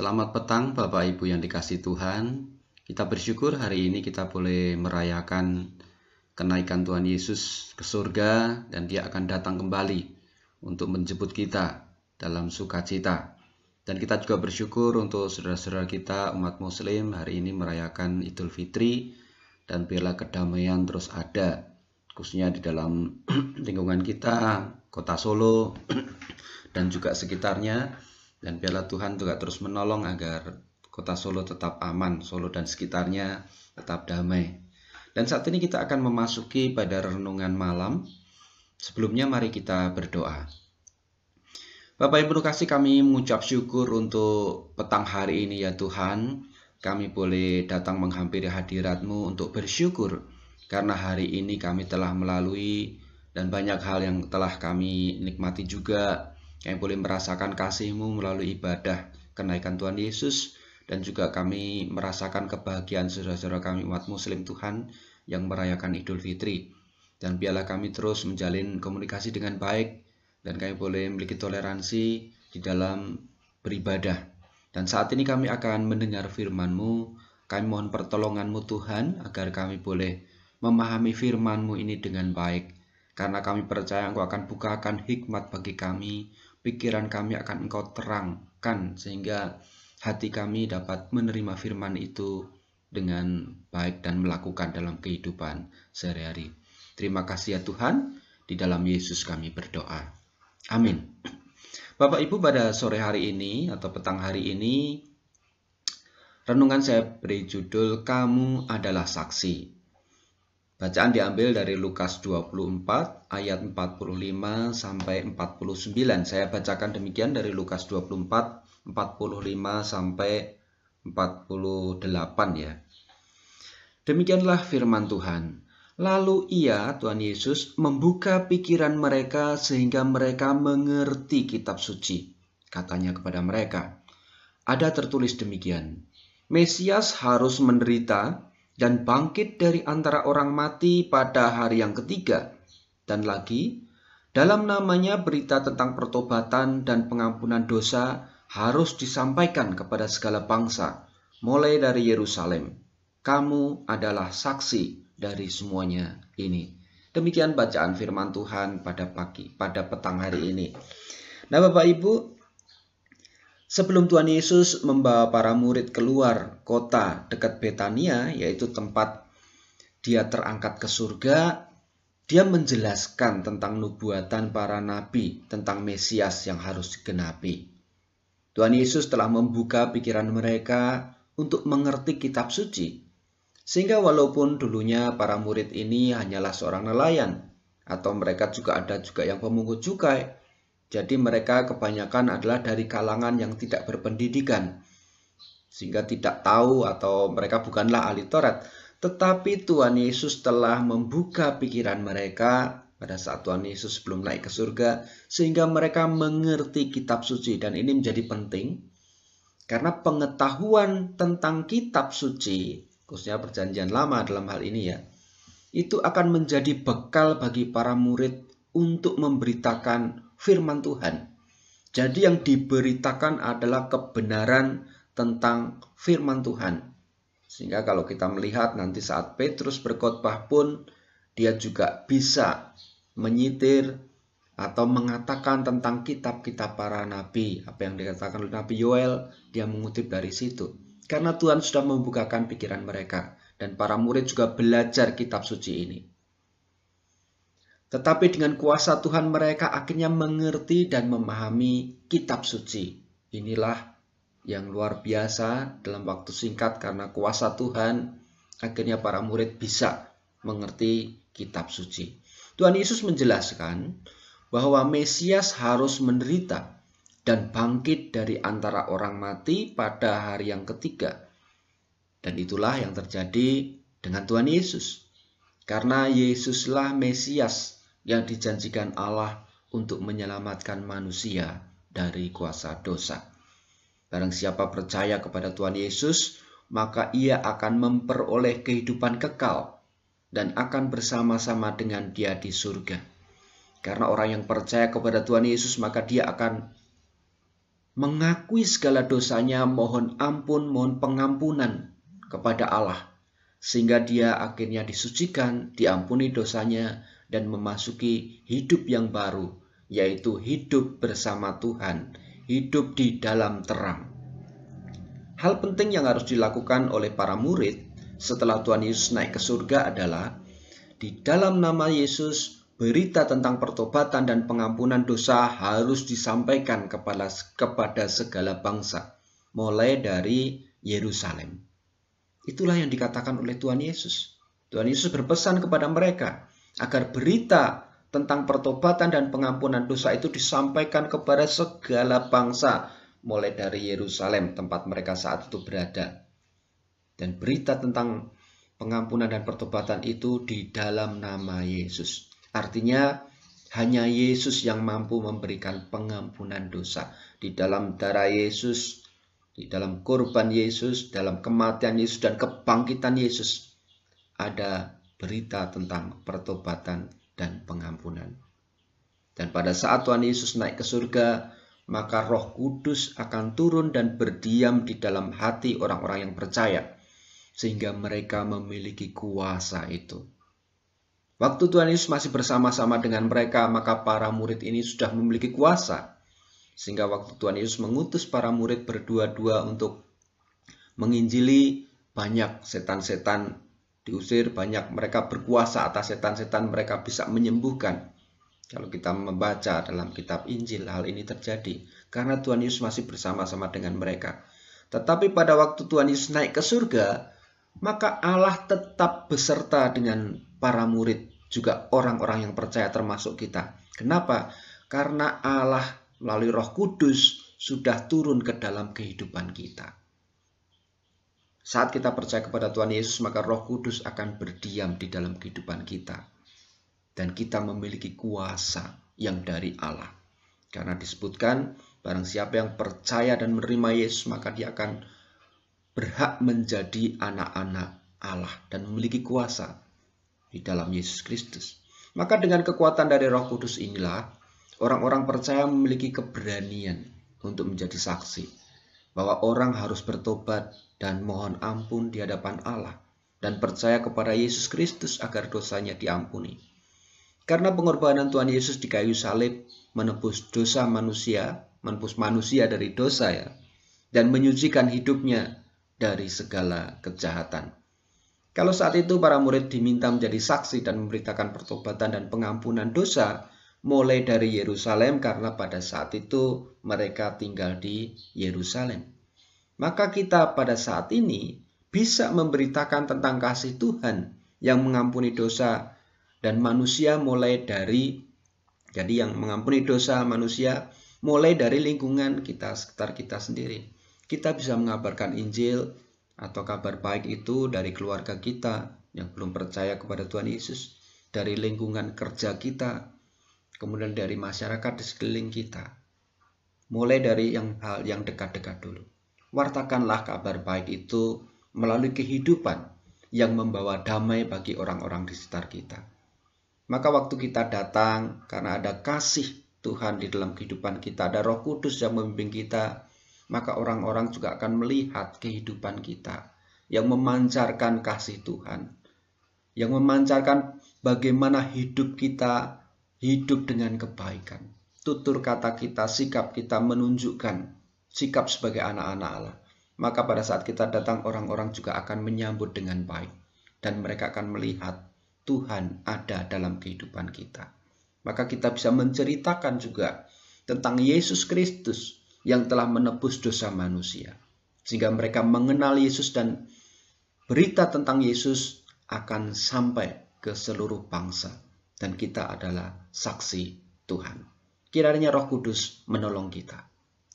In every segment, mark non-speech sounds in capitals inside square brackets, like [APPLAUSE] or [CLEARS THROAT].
Selamat petang Bapak Ibu yang dikasih Tuhan. Kita bersyukur hari ini kita boleh merayakan kenaikan Tuhan Yesus ke surga dan dia akan datang kembali untuk menjemput kita dalam sukacita. Dan kita juga bersyukur untuk saudara-saudara kita umat muslim hari ini merayakan Idul Fitri dan bela kedamaian terus ada khususnya di dalam [CLEARS THROAT] lingkungan kita, kota Solo [CLEARS THROAT] dan juga sekitarnya dan biarlah Tuhan juga terus menolong agar kota Solo tetap aman, Solo dan sekitarnya tetap damai. Dan saat ini kita akan memasuki pada renungan malam. Sebelumnya mari kita berdoa. Bapak Ibu kasih kami mengucap syukur untuk petang hari ini ya Tuhan. Kami boleh datang menghampiri hadiratmu untuk bersyukur karena hari ini kami telah melalui dan banyak hal yang telah kami nikmati juga kami boleh merasakan kasih-Mu melalui ibadah kenaikan Tuhan Yesus dan juga kami merasakan kebahagiaan saudara-saudara kami umat muslim Tuhan yang merayakan Idul Fitri. Dan biarlah kami terus menjalin komunikasi dengan baik dan kami boleh memiliki toleransi di dalam beribadah. Dan saat ini kami akan mendengar firman-Mu. Kami mohon pertolongan-Mu Tuhan agar kami boleh memahami firman-Mu ini dengan baik. Karena kami percaya Engkau akan bukakan hikmat bagi kami pikiran kami akan Engkau terangkan sehingga hati kami dapat menerima firman itu dengan baik dan melakukan dalam kehidupan sehari-hari. Terima kasih ya Tuhan, di dalam Yesus kami berdoa. Amin. Bapak Ibu pada sore hari ini atau petang hari ini renungan saya beri judul Kamu adalah saksi. Bacaan diambil dari Lukas 24 ayat 45 sampai 49. Saya bacakan demikian dari Lukas 24 45 sampai 48 ya. Demikianlah firman Tuhan. Lalu ia, Tuhan Yesus, membuka pikiran mereka sehingga mereka mengerti kitab suci. Katanya kepada mereka, ada tertulis demikian, Mesias harus menderita dan bangkit dari antara orang mati pada hari yang ketiga. Dan lagi, dalam namanya berita tentang pertobatan dan pengampunan dosa harus disampaikan kepada segala bangsa, mulai dari Yerusalem. Kamu adalah saksi dari semuanya ini. Demikian bacaan firman Tuhan pada pagi, pada petang hari ini. Nah, Bapak Ibu, Sebelum Tuhan Yesus membawa para murid keluar kota dekat Betania, yaitu tempat dia terangkat ke surga, dia menjelaskan tentang nubuatan para nabi, tentang Mesias yang harus digenapi. Tuhan Yesus telah membuka pikiran mereka untuk mengerti kitab suci. Sehingga walaupun dulunya para murid ini hanyalah seorang nelayan, atau mereka juga ada juga yang pemungut cukai, jadi mereka kebanyakan adalah dari kalangan yang tidak berpendidikan. Sehingga tidak tahu atau mereka bukanlah ahli Taurat. Tetapi Tuhan Yesus telah membuka pikiran mereka pada saat Tuhan Yesus belum naik ke surga. Sehingga mereka mengerti kitab suci. Dan ini menjadi penting. Karena pengetahuan tentang kitab suci, khususnya perjanjian lama dalam hal ini ya, itu akan menjadi bekal bagi para murid untuk memberitakan firman Tuhan. Jadi yang diberitakan adalah kebenaran tentang firman Tuhan. Sehingga kalau kita melihat nanti saat Petrus berkhotbah pun dia juga bisa menyitir atau mengatakan tentang kitab-kitab para nabi. Apa yang dikatakan oleh Nabi Yoel, dia mengutip dari situ. Karena Tuhan sudah membukakan pikiran mereka. Dan para murid juga belajar kitab suci ini. Tetapi dengan kuasa Tuhan mereka akhirnya mengerti dan memahami kitab suci. Inilah yang luar biasa dalam waktu singkat karena kuasa Tuhan akhirnya para murid bisa mengerti kitab suci. Tuhan Yesus menjelaskan bahwa Mesias harus menderita dan bangkit dari antara orang mati pada hari yang ketiga. Dan itulah yang terjadi dengan Tuhan Yesus. Karena Yesuslah Mesias yang dijanjikan Allah untuk menyelamatkan manusia dari kuasa dosa. Barang siapa percaya kepada Tuhan Yesus, maka ia akan memperoleh kehidupan kekal dan akan bersama-sama dengan dia di surga. Karena orang yang percaya kepada Tuhan Yesus, maka dia akan mengakui segala dosanya, mohon ampun, mohon pengampunan kepada Allah, sehingga dia akhirnya disucikan, diampuni dosanya, dan memasuki hidup yang baru, yaitu hidup bersama Tuhan, hidup di dalam terang. Hal penting yang harus dilakukan oleh para murid setelah Tuhan Yesus naik ke surga adalah di dalam nama Yesus berita tentang pertobatan dan pengampunan dosa harus disampaikan kepada, kepada segala bangsa, mulai dari Yerusalem. Itulah yang dikatakan oleh Tuhan Yesus. Tuhan Yesus berpesan kepada mereka agar berita tentang pertobatan dan pengampunan dosa itu disampaikan kepada segala bangsa, mulai dari Yerusalem, tempat mereka saat itu berada. Dan berita tentang pengampunan dan pertobatan itu di dalam nama Yesus. Artinya hanya Yesus yang mampu memberikan pengampunan dosa. Di dalam darah Yesus, di dalam korban Yesus, dalam kematian Yesus dan kebangkitan Yesus ada berita tentang pertobatan dan pengampunan. Dan pada saat Tuhan Yesus naik ke surga, maka Roh Kudus akan turun dan berdiam di dalam hati orang-orang yang percaya, sehingga mereka memiliki kuasa itu. Waktu Tuhan Yesus masih bersama-sama dengan mereka, maka para murid ini sudah memiliki kuasa. Sehingga waktu Tuhan Yesus mengutus para murid berdua-dua untuk menginjili, banyak setan-setan diusir, banyak mereka berkuasa atas setan-setan, mereka bisa menyembuhkan. Kalau kita membaca dalam kitab Injil, hal ini terjadi karena Tuhan Yesus masih bersama-sama dengan mereka. Tetapi pada waktu Tuhan Yesus naik ke surga, maka Allah tetap beserta dengan para murid juga orang-orang yang percaya termasuk kita. Kenapa? Karena Allah melalui Roh Kudus sudah turun ke dalam kehidupan kita. Saat kita percaya kepada Tuhan Yesus, maka Roh Kudus akan berdiam di dalam kehidupan kita, dan kita memiliki kuasa yang dari Allah. Karena disebutkan, barang siapa yang percaya dan menerima Yesus, maka dia akan berhak menjadi anak-anak Allah dan memiliki kuasa di dalam Yesus Kristus. Maka dengan kekuatan dari Roh Kudus inilah orang-orang percaya memiliki keberanian untuk menjadi saksi bahwa orang harus bertobat dan mohon ampun di hadapan Allah dan percaya kepada Yesus Kristus agar dosanya diampuni. Karena pengorbanan Tuhan Yesus di kayu salib menebus dosa manusia, menebus manusia dari dosa ya, dan menyucikan hidupnya dari segala kejahatan. Kalau saat itu para murid diminta menjadi saksi dan memberitakan pertobatan dan pengampunan dosa, mulai dari Yerusalem karena pada saat itu mereka tinggal di Yerusalem. Maka kita pada saat ini bisa memberitakan tentang kasih Tuhan yang mengampuni dosa dan manusia mulai dari jadi yang mengampuni dosa manusia mulai dari lingkungan kita sekitar kita sendiri. Kita bisa mengabarkan Injil atau kabar baik itu dari keluarga kita yang belum percaya kepada Tuhan Yesus, dari lingkungan kerja kita, kemudian dari masyarakat di sekeliling kita. Mulai dari yang hal yang dekat-dekat dulu. Wartakanlah kabar baik itu melalui kehidupan yang membawa damai bagi orang-orang di sekitar kita. Maka waktu kita datang karena ada kasih Tuhan di dalam kehidupan kita, ada Roh Kudus yang membimbing kita, maka orang-orang juga akan melihat kehidupan kita yang memancarkan kasih Tuhan, yang memancarkan bagaimana hidup kita hidup dengan kebaikan. Tutur kata kita, sikap kita menunjukkan sikap sebagai anak-anak Allah. Maka pada saat kita datang orang-orang juga akan menyambut dengan baik dan mereka akan melihat Tuhan ada dalam kehidupan kita. Maka kita bisa menceritakan juga tentang Yesus Kristus yang telah menebus dosa manusia. Sehingga mereka mengenal Yesus dan berita tentang Yesus akan sampai ke seluruh bangsa. Dan kita adalah saksi Tuhan. Kiranya roh kudus menolong kita.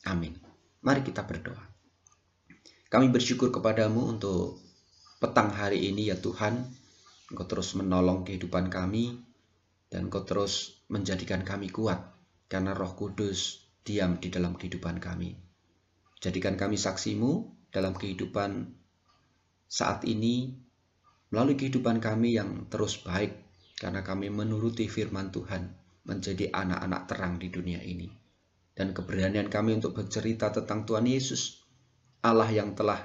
Amin. Mari kita berdoa. Kami bersyukur kepadamu untuk petang hari ini ya Tuhan. Engkau terus menolong kehidupan kami dan Engkau terus menjadikan kami kuat karena Roh Kudus diam di dalam kehidupan kami. Jadikan kami saksimu dalam kehidupan saat ini, melalui kehidupan kami yang terus baik, karena kami menuruti firman Tuhan, menjadi anak-anak terang di dunia ini. Dan keberanian kami untuk bercerita tentang Tuhan Yesus, Allah yang telah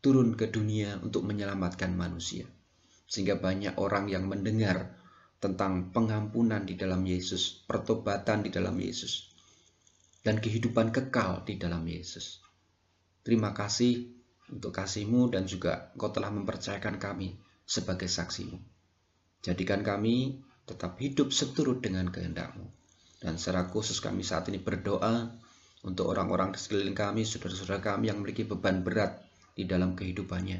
turun ke dunia untuk menyelamatkan manusia. Sehingga banyak orang yang mendengar tentang pengampunan di dalam Yesus, pertobatan di dalam Yesus, dan kehidupan kekal di dalam Yesus. Terima kasih untuk kasihmu dan juga engkau telah mempercayakan kami sebagai saksimu. Jadikan kami tetap hidup seturut dengan kehendakmu. Dan secara khusus kami saat ini berdoa untuk orang-orang di sekeliling kami, saudara-saudara kami yang memiliki beban berat di dalam kehidupannya.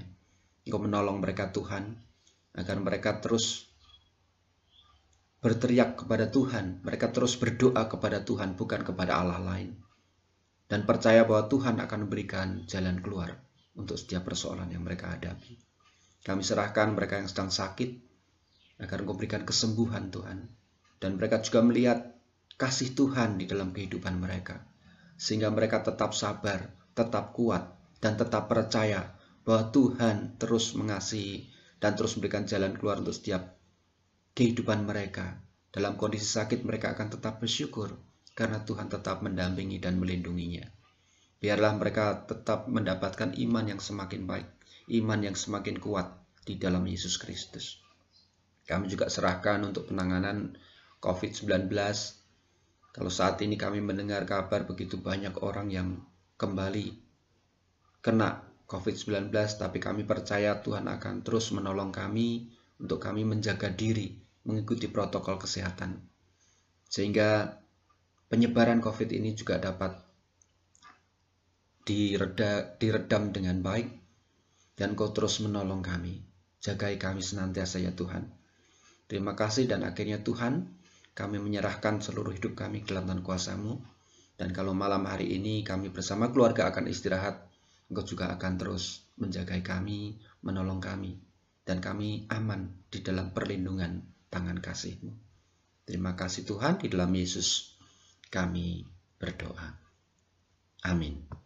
Engkau menolong mereka Tuhan, agar mereka terus berteriak kepada Tuhan, mereka terus berdoa kepada Tuhan, bukan kepada Allah lain. Dan percaya bahwa Tuhan akan memberikan jalan keluar untuk setiap persoalan yang mereka hadapi. Kami serahkan mereka yang sedang sakit, agar Engkau berikan kesembuhan Tuhan. Dan mereka juga melihat kasih Tuhan di dalam kehidupan mereka, sehingga mereka tetap sabar, tetap kuat, dan tetap percaya bahwa Tuhan terus mengasihi dan terus memberikan jalan keluar untuk setiap kehidupan mereka. Dalam kondisi sakit, mereka akan tetap bersyukur karena Tuhan tetap mendampingi dan melindunginya. Biarlah mereka tetap mendapatkan iman yang semakin baik, iman yang semakin kuat di dalam Yesus Kristus. Kami juga serahkan untuk penanganan COVID-19 kalau saat ini kami mendengar kabar begitu banyak orang yang kembali kena COVID-19, tapi kami percaya Tuhan akan terus menolong kami untuk kami menjaga diri, mengikuti protokol kesehatan. Sehingga penyebaran COVID ini juga dapat direda, diredam dengan baik, dan kau terus menolong kami. Jagai kami senantiasa ya Tuhan. Terima kasih dan akhirnya Tuhan, kami menyerahkan seluruh hidup kami ke dalam kuasamu. Dan kalau malam hari ini kami bersama keluarga akan istirahat, Engkau juga akan terus menjaga kami, menolong kami. Dan kami aman di dalam perlindungan tangan kasih-Mu. Terima kasih Tuhan, di dalam Yesus kami berdoa. Amin.